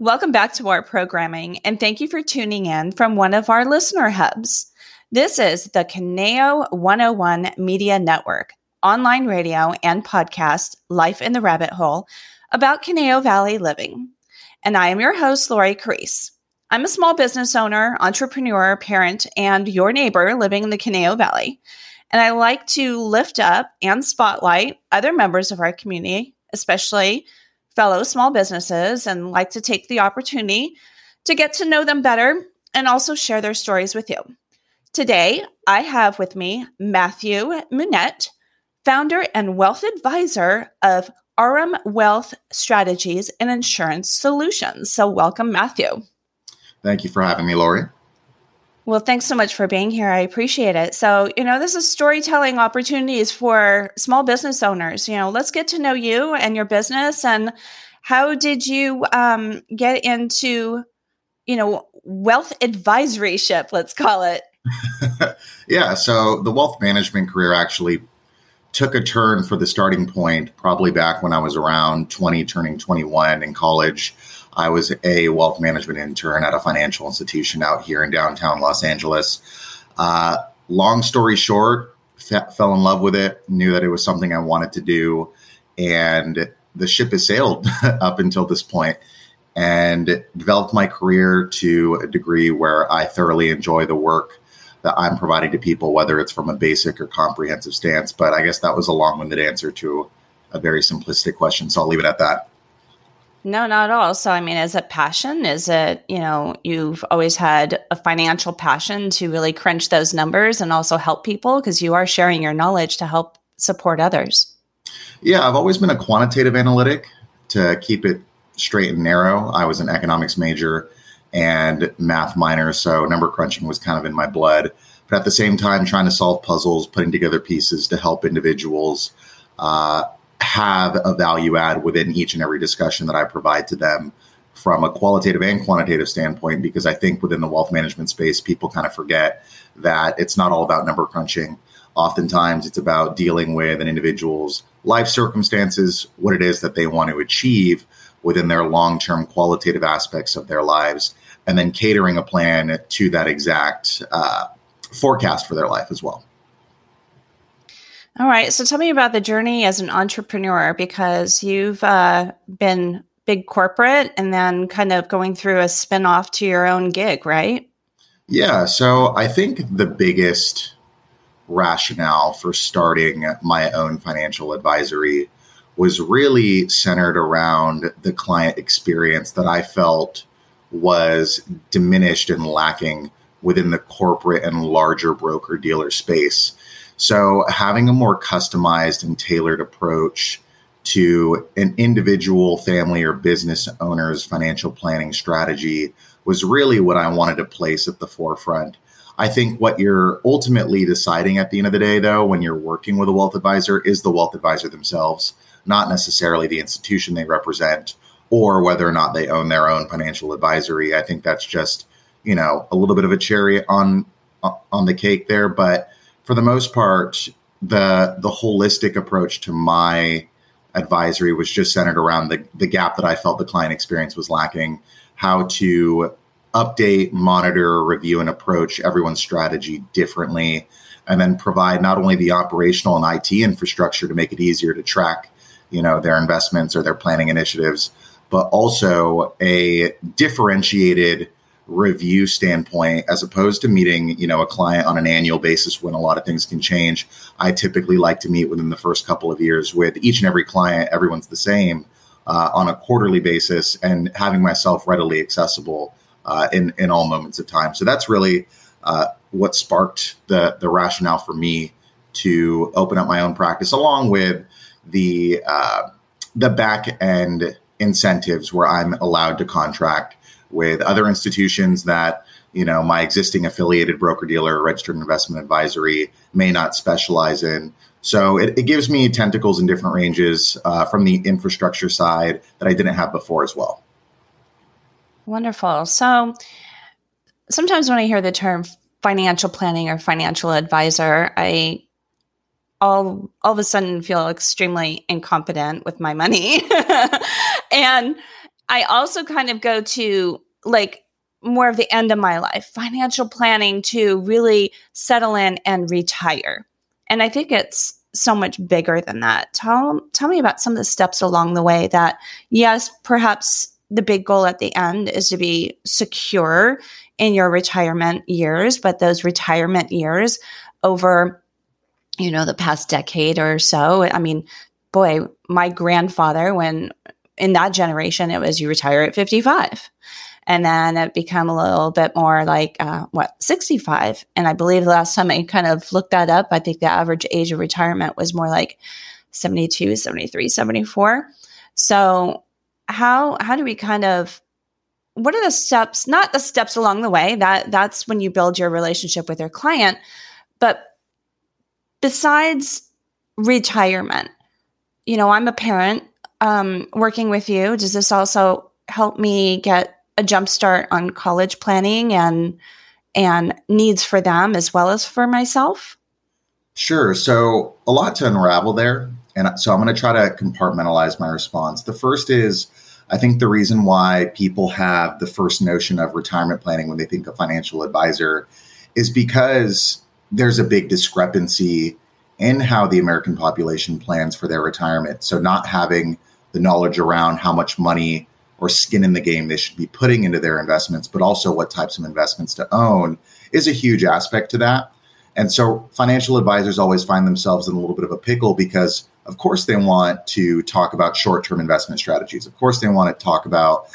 Welcome back to our programming, and thank you for tuning in from one of our listener hubs. This is the Conejo 101 Media Network, online radio and podcast, Life in the Rabbit Hole, about Conejo Valley living. And I am your host, Lori Carisse. I'm a small business owner, entrepreneur, parent, and your neighbor living in the Conejo Valley. And I like to lift up and spotlight other members of our community, especially fellow small businesses and like to take the opportunity to get to know them better and also share their stories with you. Today, I have with me Matthew Munette, founder and wealth advisor of Arum Wealth Strategies and Insurance Solutions. So, welcome, Matthew. Thank you for having me, Lori. Well, thanks so much for being here. I appreciate it. So, you know, this is storytelling opportunities for small business owners. You know, let's get to know you and your business and how did you um, get into, you know, wealth advisory ship, let's call it. yeah. So the wealth management career actually took a turn for the starting point probably back when I was around 20, turning 21 in college. I was a wealth management intern at a financial institution out here in downtown Los Angeles. Uh, long story short, fell in love with it, knew that it was something I wanted to do, and the ship has sailed up until this point and developed my career to a degree where I thoroughly enjoy the work that I'm providing to people, whether it's from a basic or comprehensive stance. But I guess that was a long winded answer to a very simplistic question. So I'll leave it at that. No, not at all. So, I mean, is it passion? Is it, you know, you've always had a financial passion to really crunch those numbers and also help people because you are sharing your knowledge to help support others? Yeah, I've always been a quantitative analytic to keep it straight and narrow. I was an economics major and math minor, so number crunching was kind of in my blood. But at the same time, trying to solve puzzles, putting together pieces to help individuals. Uh, have a value add within each and every discussion that I provide to them from a qualitative and quantitative standpoint, because I think within the wealth management space, people kind of forget that it's not all about number crunching. Oftentimes, it's about dealing with an individual's life circumstances, what it is that they want to achieve within their long term qualitative aspects of their lives, and then catering a plan to that exact uh, forecast for their life as well. All right. So tell me about the journey as an entrepreneur because you've uh, been big corporate and then kind of going through a spin off to your own gig, right? Yeah. So I think the biggest rationale for starting my own financial advisory was really centered around the client experience that I felt was diminished and lacking within the corporate and larger broker dealer space. So, having a more customized and tailored approach to an individual family or business owner's financial planning strategy was really what I wanted to place at the forefront. I think what you're ultimately deciding at the end of the day, though, when you're working with a wealth advisor, is the wealth advisor themselves, not necessarily the institution they represent or whether or not they own their own financial advisory. I think that's just, you know, a little bit of a cherry on on the cake there, but for the most part, the the holistic approach to my advisory was just centered around the the gap that I felt the client experience was lacking, how to update, monitor, review, and approach everyone's strategy differently, and then provide not only the operational and IT infrastructure to make it easier to track, you know, their investments or their planning initiatives, but also a differentiated review standpoint as opposed to meeting you know a client on an annual basis when a lot of things can change i typically like to meet within the first couple of years with each and every client everyone's the same uh, on a quarterly basis and having myself readily accessible uh, in in all moments of time. So that's really uh, what sparked the the rationale for me to open up my own practice along with the uh, the back end incentives where i'm allowed to contract with other institutions that you know my existing affiliated broker dealer registered investment advisory may not specialize in. So it, it gives me tentacles in different ranges uh, from the infrastructure side that i didn't have before as well. Wonderful. So sometimes when i hear the term financial planning or financial advisor i all all of a sudden feel extremely incompetent with my money. And I also kind of go to like more of the end of my life, financial planning to really settle in and retire. And I think it's so much bigger than that. Tell tell me about some of the steps along the way that yes, perhaps the big goal at the end is to be secure in your retirement years, but those retirement years over you know the past decade or so, I mean, boy, my grandfather when in that generation it was you retire at 55 and then it become a little bit more like uh, what 65 and i believe the last time i kind of looked that up i think the average age of retirement was more like 72 73 74 so how how do we kind of what are the steps not the steps along the way that that's when you build your relationship with your client but besides retirement you know i'm a parent um, working with you does this also help me get a jump start on college planning and and needs for them as well as for myself? Sure. So a lot to unravel there. And so I'm going to try to compartmentalize my response. The first is I think the reason why people have the first notion of retirement planning when they think of financial advisor is because there's a big discrepancy in how the American population plans for their retirement. So not having the knowledge around how much money or skin in the game they should be putting into their investments, but also what types of investments to own is a huge aspect to that. And so financial advisors always find themselves in a little bit of a pickle because, of course, they want to talk about short term investment strategies. Of course, they want to talk about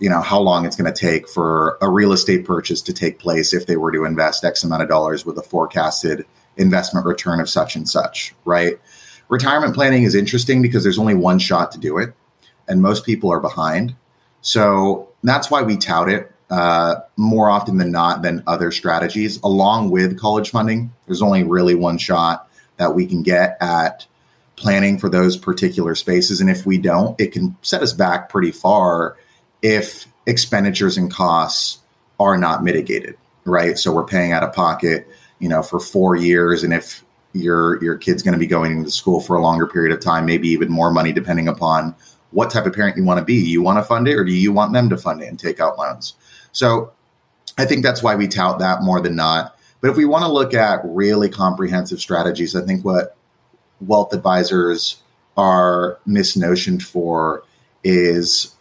you know how long it's going to take for a real estate purchase to take place if they were to invest x amount of dollars with a forecasted investment return of such and such right retirement planning is interesting because there's only one shot to do it and most people are behind so that's why we tout it uh, more often than not than other strategies. Along with college funding, there's only really one shot that we can get at planning for those particular spaces. And if we don't, it can set us back pretty far if expenditures and costs are not mitigated, right? So we're paying out of pocket, you know, for four years. And if your your kid's going to be going to school for a longer period of time, maybe even more money, depending upon what type of parent you want to be. You want to fund it or do you want them to fund it and take out loans? So I think that's why we tout that more than not. But if we want to look at really comprehensive strategies, I think what wealth advisors are misnotioned for is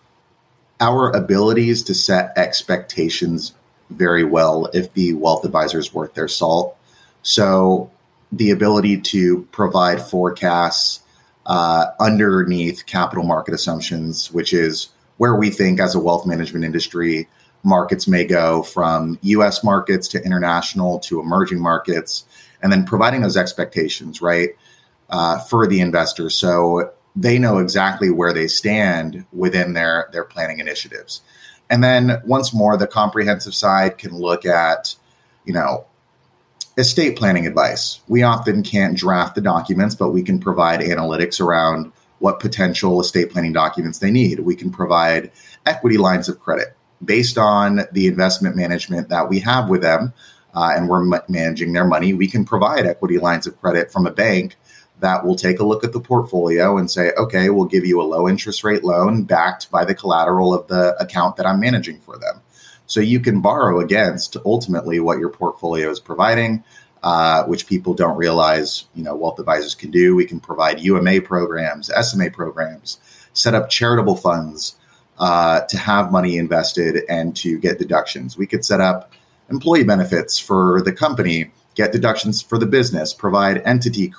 our abilities to set expectations very well if the wealth advisor is worth their salt. So the ability to provide forecasts uh, underneath capital market assumptions, which is where we think as a wealth management industry, markets may go from US markets to international to emerging markets, and then providing those expectations, right, uh, for the investors. So they know exactly where they stand within their, their planning initiatives. And then once more, the comprehensive side can look at, you know, estate planning advice. We often can't draft the documents, but we can provide analytics around what potential estate planning documents they need. We can provide equity lines of credit based on the investment management that we have with them. Uh, and we're managing their money. We can provide equity lines of credit from a bank that will take a look at the portfolio and say, okay, we'll give you a low interest rate loan backed by the collateral of the account that I'm managing for them. So you can borrow against ultimately what your portfolio is providing, uh, which people don't realize, you know, wealth advisors can do. We can provide UMA programs, SMA programs, set up charitable funds uh, to have money invested and to get deductions. We could set up employee benefits for the company, get deductions for the business, provide entity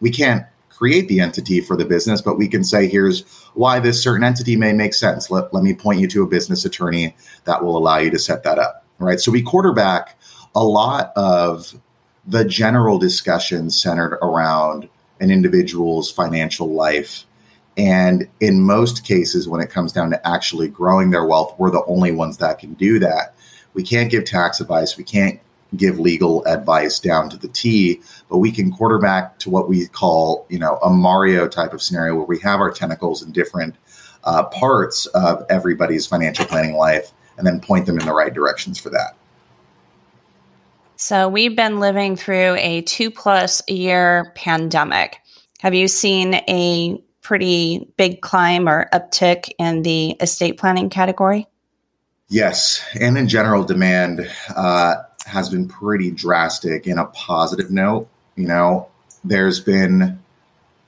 we can't create the entity for the business, but we can say, here's why this certain entity may make sense. Let, let me point you to a business attorney that will allow you to set that up. Right. So we quarterback a lot of the general discussion centered around an individual's financial life. And in most cases, when it comes down to actually growing their wealth, we're the only ones that can do that. We can't give tax advice. We can't give legal advice down to the T, but we can quarterback to what we call, you know, a Mario type of scenario where we have our tentacles in different uh, parts of everybody's financial planning life and then point them in the right directions for that. So we've been living through a two plus year pandemic. Have you seen a pretty big climb or uptick in the estate planning category? Yes. And in general, demand uh, has been pretty drastic in a positive note. You know, there's been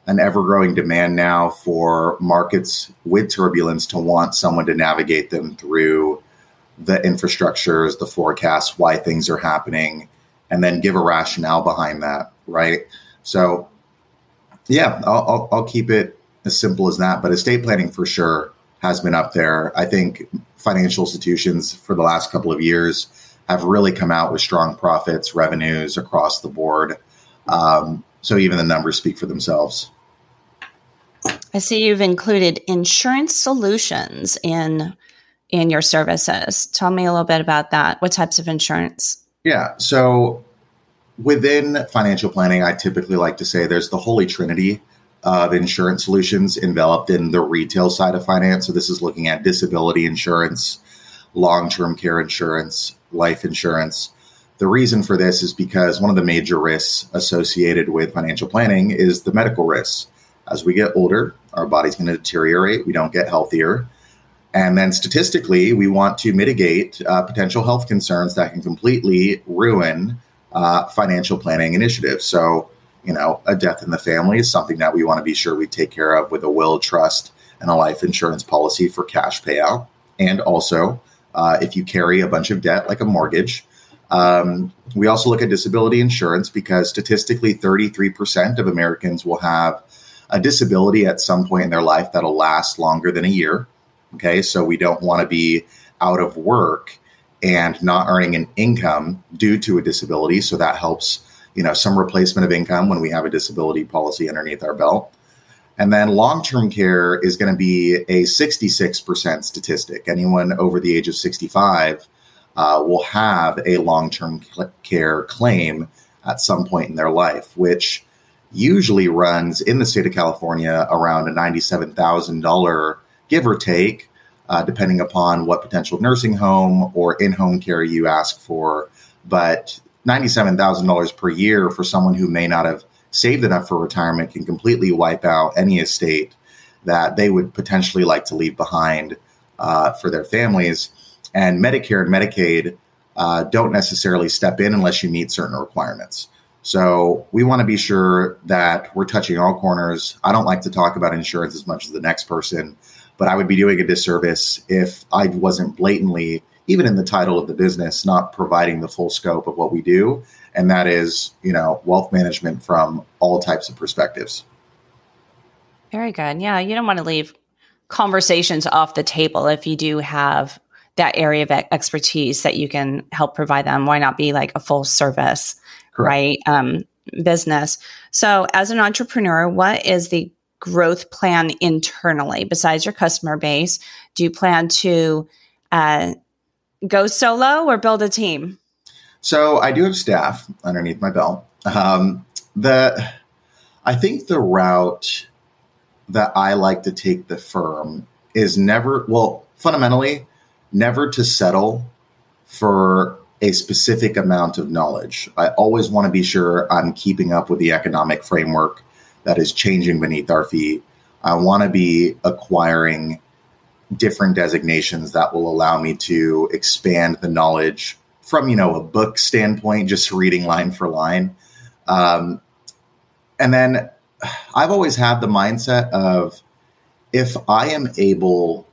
an ever growing demand now for markets with turbulence to want someone to navigate them through the infrastructures, the forecasts, why things are happening, and then give a rationale behind that, right? So, yeah, I'll, I'll, I'll keep it as simple as that. But estate planning for sure has been up there. I think financial institutions for the last couple of years have really come out with strong profits, revenues across the board. Um, so even the numbers speak for themselves. I see you've included insurance solutions in in your services. Tell me a little bit about that. What types of insurance? Yeah. So within financial planning, I typically like to say there's the holy trinity of insurance solutions enveloped in the retail side of finance. So this is looking at disability insurance, long-term care insurance, life insurance. The reason for this is because one of the major risks associated with financial planning is the medical risks. As we get older, our body's going to deteriorate, we don't get healthier. And then statistically, we want to mitigate uh, potential health concerns that can completely ruin uh, financial planning initiatives. So, you know, a death in the family is something that we want to be sure we take care of with a will, trust, and a life insurance policy for cash payout. And also, uh, if you carry a bunch of debt like a mortgage, um, we also look at disability insurance because statistically, 33% of Americans will have a disability at some point in their life that'll last longer than a year. Okay, so we don't want to be out of work and not earning an income due to a disability. So that helps, you know, some replacement of income when we have a disability policy underneath our belt. And then long term care is going to be a 66% statistic. Anyone over the age of 65 uh, will have a long term care claim at some point in their life, which usually runs in the state of California around a $97,000 give or take, uh, depending upon what potential nursing home or in home care you ask for. But $97,000 per year for someone who may not have saved enough for retirement can completely wipe out any estate that they would potentially like to leave behind uh, for their families. And Medicare and Medicaid uh, don't necessarily step in unless you meet certain requirements. So we want to be sure that we're touching all corners. I don't like to talk about insurance as much as the next person, but I would be doing a disservice if I wasn't blatantly, even in the title of the business, not providing the full scope of what we do. And that is, you know, wealth management from all types of perspectives. Very good. Yeah. You don't want to leave conversations off the table if you do have that area of expertise that you can help provide them. Why not be like a full service, Correct. right? Um, business. So, as an entrepreneur, what is the growth plan internally besides your customer base? Do you plan to uh, go solo or build a team? So, I do have staff underneath my belt. Um, the I think the route that I like to take the firm is never well fundamentally never to settle for a specific amount of knowledge. I always want to be sure I'm keeping up with the economic framework that is changing beneath our feet. I want to be acquiring different designations that will allow me to expand the knowledge from you know a book standpoint, just reading line for line. Um, and then I've always had the mindset of if I am able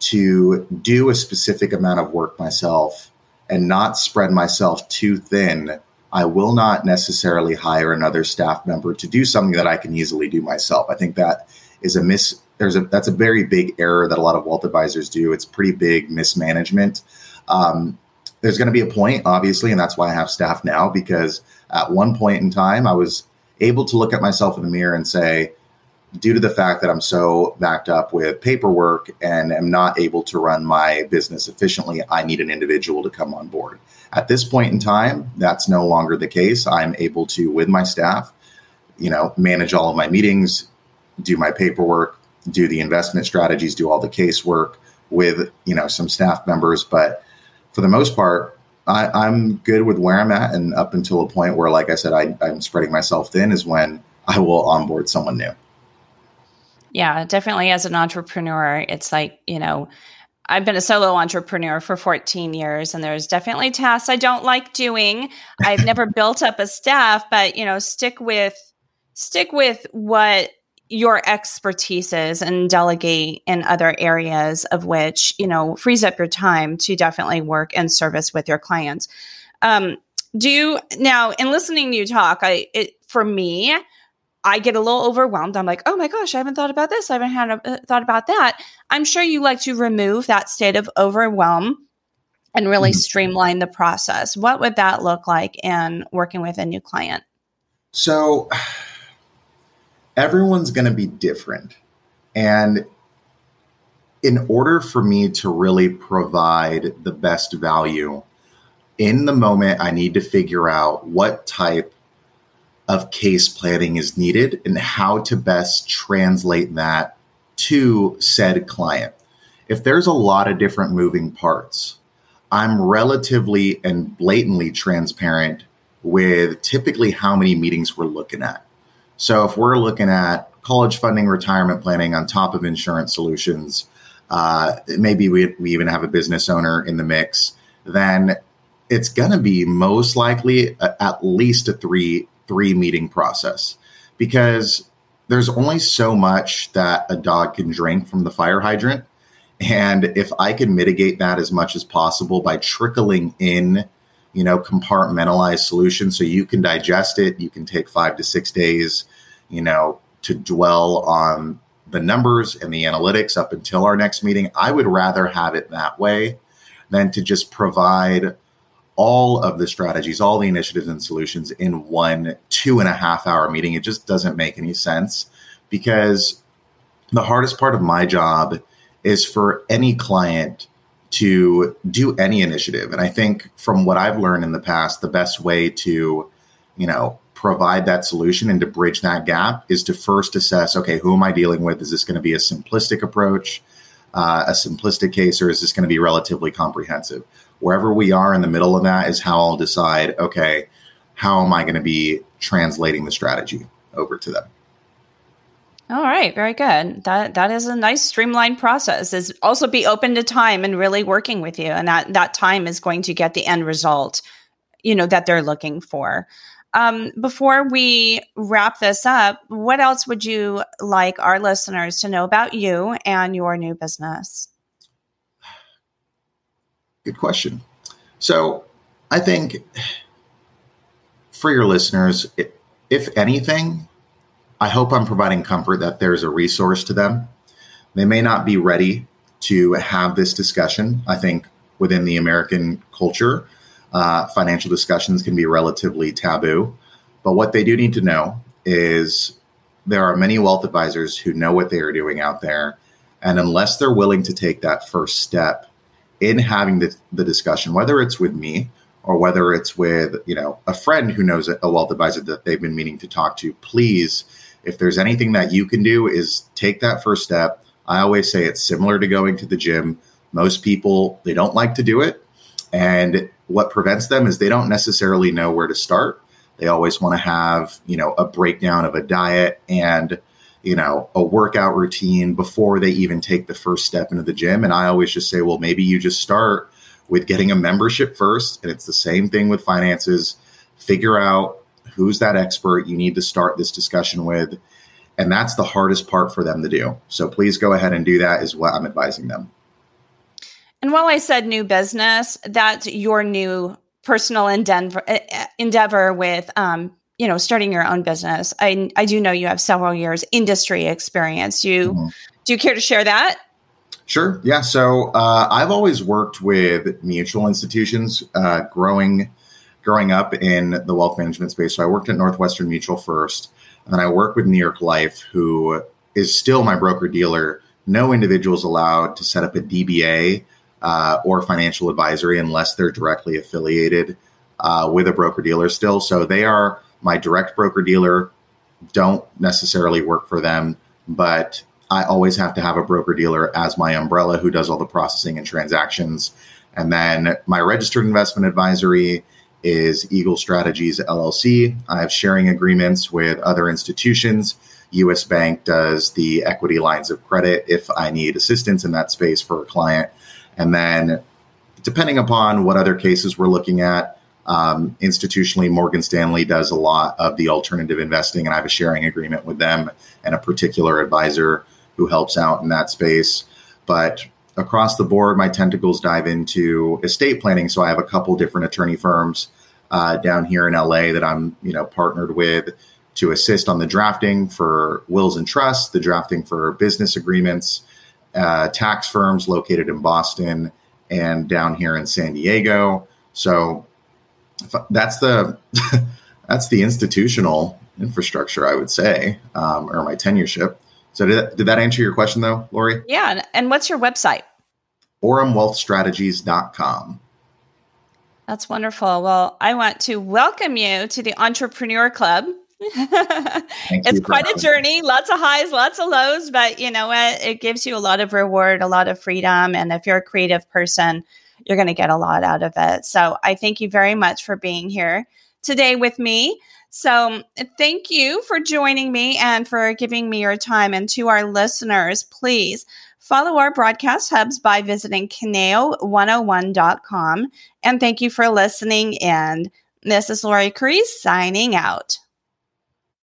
to do a specific amount of work myself and not spread myself too thin, I will not necessarily hire another staff member to do something that I can easily do myself. I think that is a miss. There's a that's a very big error that a lot of wealth advisors do. It's pretty big mismanagement. Um, there's going to be a point, obviously, and that's why I have staff now because at one point in time I was able to look at myself in the mirror and say, due to the fact that I'm so backed up with paperwork and am not able to run my business efficiently, I need an individual to come on board. At this point in time, that's no longer the case. I'm able to, with my staff, you know, manage all of my meetings, do my paperwork, do the investment strategies, do all the casework with, you know, some staff members. But for the most part, I, I'm good with where I'm at. And up until a point where, like I said, I, I'm spreading myself thin is when I will onboard someone new. Yeah, definitely. As an entrepreneur, it's like, you know, I've been a solo entrepreneur for 14 years and there's definitely tasks I don't like doing. I've never built up a staff, but you know, stick with stick with what your expertise is and delegate in other areas of which, you know, frees up your time to definitely work and service with your clients. Um, do you now in listening to you talk, I it for me, I get a little overwhelmed. I'm like, oh my gosh, I haven't thought about this. I haven't had a, uh, thought about that. I'm sure you like to remove that state of overwhelm and really mm-hmm. streamline the process. What would that look like in working with a new client? So, everyone's going to be different. And in order for me to really provide the best value in the moment, I need to figure out what type of case planning is needed and how to best translate that to said client. If there's a lot of different moving parts, I'm relatively and blatantly transparent with typically how many meetings we're looking at. So if we're looking at college funding, retirement planning on top of insurance solutions, uh, maybe we, we even have a business owner in the mix, then it's going to be most likely a, at least a three three meeting process because there's only so much that a dog can drink from the fire hydrant. And if I can mitigate that as much as possible by trickling in, you know, compartmentalized solutions so you can digest it, you can take five to six days, you know, to dwell on the numbers and the analytics up until our next meeting. I would rather have it that way than to just provide all of the strategies, all the initiatives and solutions in one two and a half hour meeting. It just doesn't make any sense because the hardest part of my job is for any client to do any initiative. And I think from what I've learned in the past, the best way to, you know, provide that solution and to bridge that gap is to first assess okay, who am I dealing with? Is this going to be a simplistic approach, uh, a simplistic case, or is this going to be relatively comprehensive? wherever we are in the middle of that is how I'll decide, okay, how am I going to be translating the strategy over to them? All right, very good. That that is a nice streamlined process. Is also be open to time and really working with you, and that that time is going to get the end result, you know, that they're looking for. Um, before we wrap this up, what else would you like our listeners to know about you and your new business? Good question. So, I think for your listeners, if anything, I hope I'm providing comfort that there's a resource to them. They may not be ready to have this discussion. I think within the American culture, uh, financial discussions can be relatively taboo. But what they do need to know is there are many wealth advisors who know what they are doing out there. And unless they're willing to take that first step in having the, the discussion, whether it's with me or whether it's with you know a friend who knows a wealth advisor that they've been meaning to talk to, please, if there's anything that you can do, is take that first step. I always say it's similar to going to the gym. Most people they don't like to do it, and what prevents them is they don't necessarily know where to start. They always want to have you know a breakdown of a diet and you know, a workout routine before they even take the first step into the gym. And I always just say, well, maybe you just start with getting a membership first. And it's the same thing with finances. Figure out who's that expert you need to start this discussion with. And that's the hardest part for them to do. So please go ahead and do that, is what I'm advising them. And while I said new business, that's your new personal endeavor, endeavor with um, you know starting your own business i i do know you have several years industry experience do you mm-hmm. do you care to share that sure yeah so uh, i've always worked with mutual institutions uh, growing growing up in the wealth management space. So i worked at northwestern mutual first and then i worked with new york life who is still my broker dealer no individuals allowed to set up a dba uh, or financial advisory unless they're directly affiliated uh, with a broker dealer still. So they are my direct broker dealer don't necessarily work for them, but I always have to have a broker dealer as my umbrella who does all the processing and transactions. And then my registered investment advisory is Eagle Strategies LLC. I have sharing agreements with other institutions US Bank does the equity lines of credit if I need assistance in that space for a client. And then, depending upon what other cases we're looking at, um, institutionally, Morgan Stanley does a lot of the alternative investing, and I have a sharing agreement with them and a particular advisor who helps out in that space. But across the board, my tentacles dive into estate planning. So I have a couple different attorney firms uh, down here in LA that I'm, you know, partnered with to assist on the drafting for wills and trusts, the drafting for business agreements, uh, tax firms located in Boston and down here in San Diego. So that's the that's the institutional infrastructure, I would say, um, or my tenureship. So did that, did that answer your question though, Lori? Yeah. And what's your website? OrumWealthStrategies.com. That's wonderful. Well, I want to welcome you to the Entrepreneur Club. it's quite a journey, me. lots of highs, lots of lows, but you know what? It gives you a lot of reward, a lot of freedom. And if you're a creative person, you're going to get a lot out of it. So I thank you very much for being here today with me. So, um, thank you for joining me and for giving me your time. And to our listeners, please follow our broadcast hubs by visiting Conejo101.com. And thank you for listening. And this is Lori Cree signing out.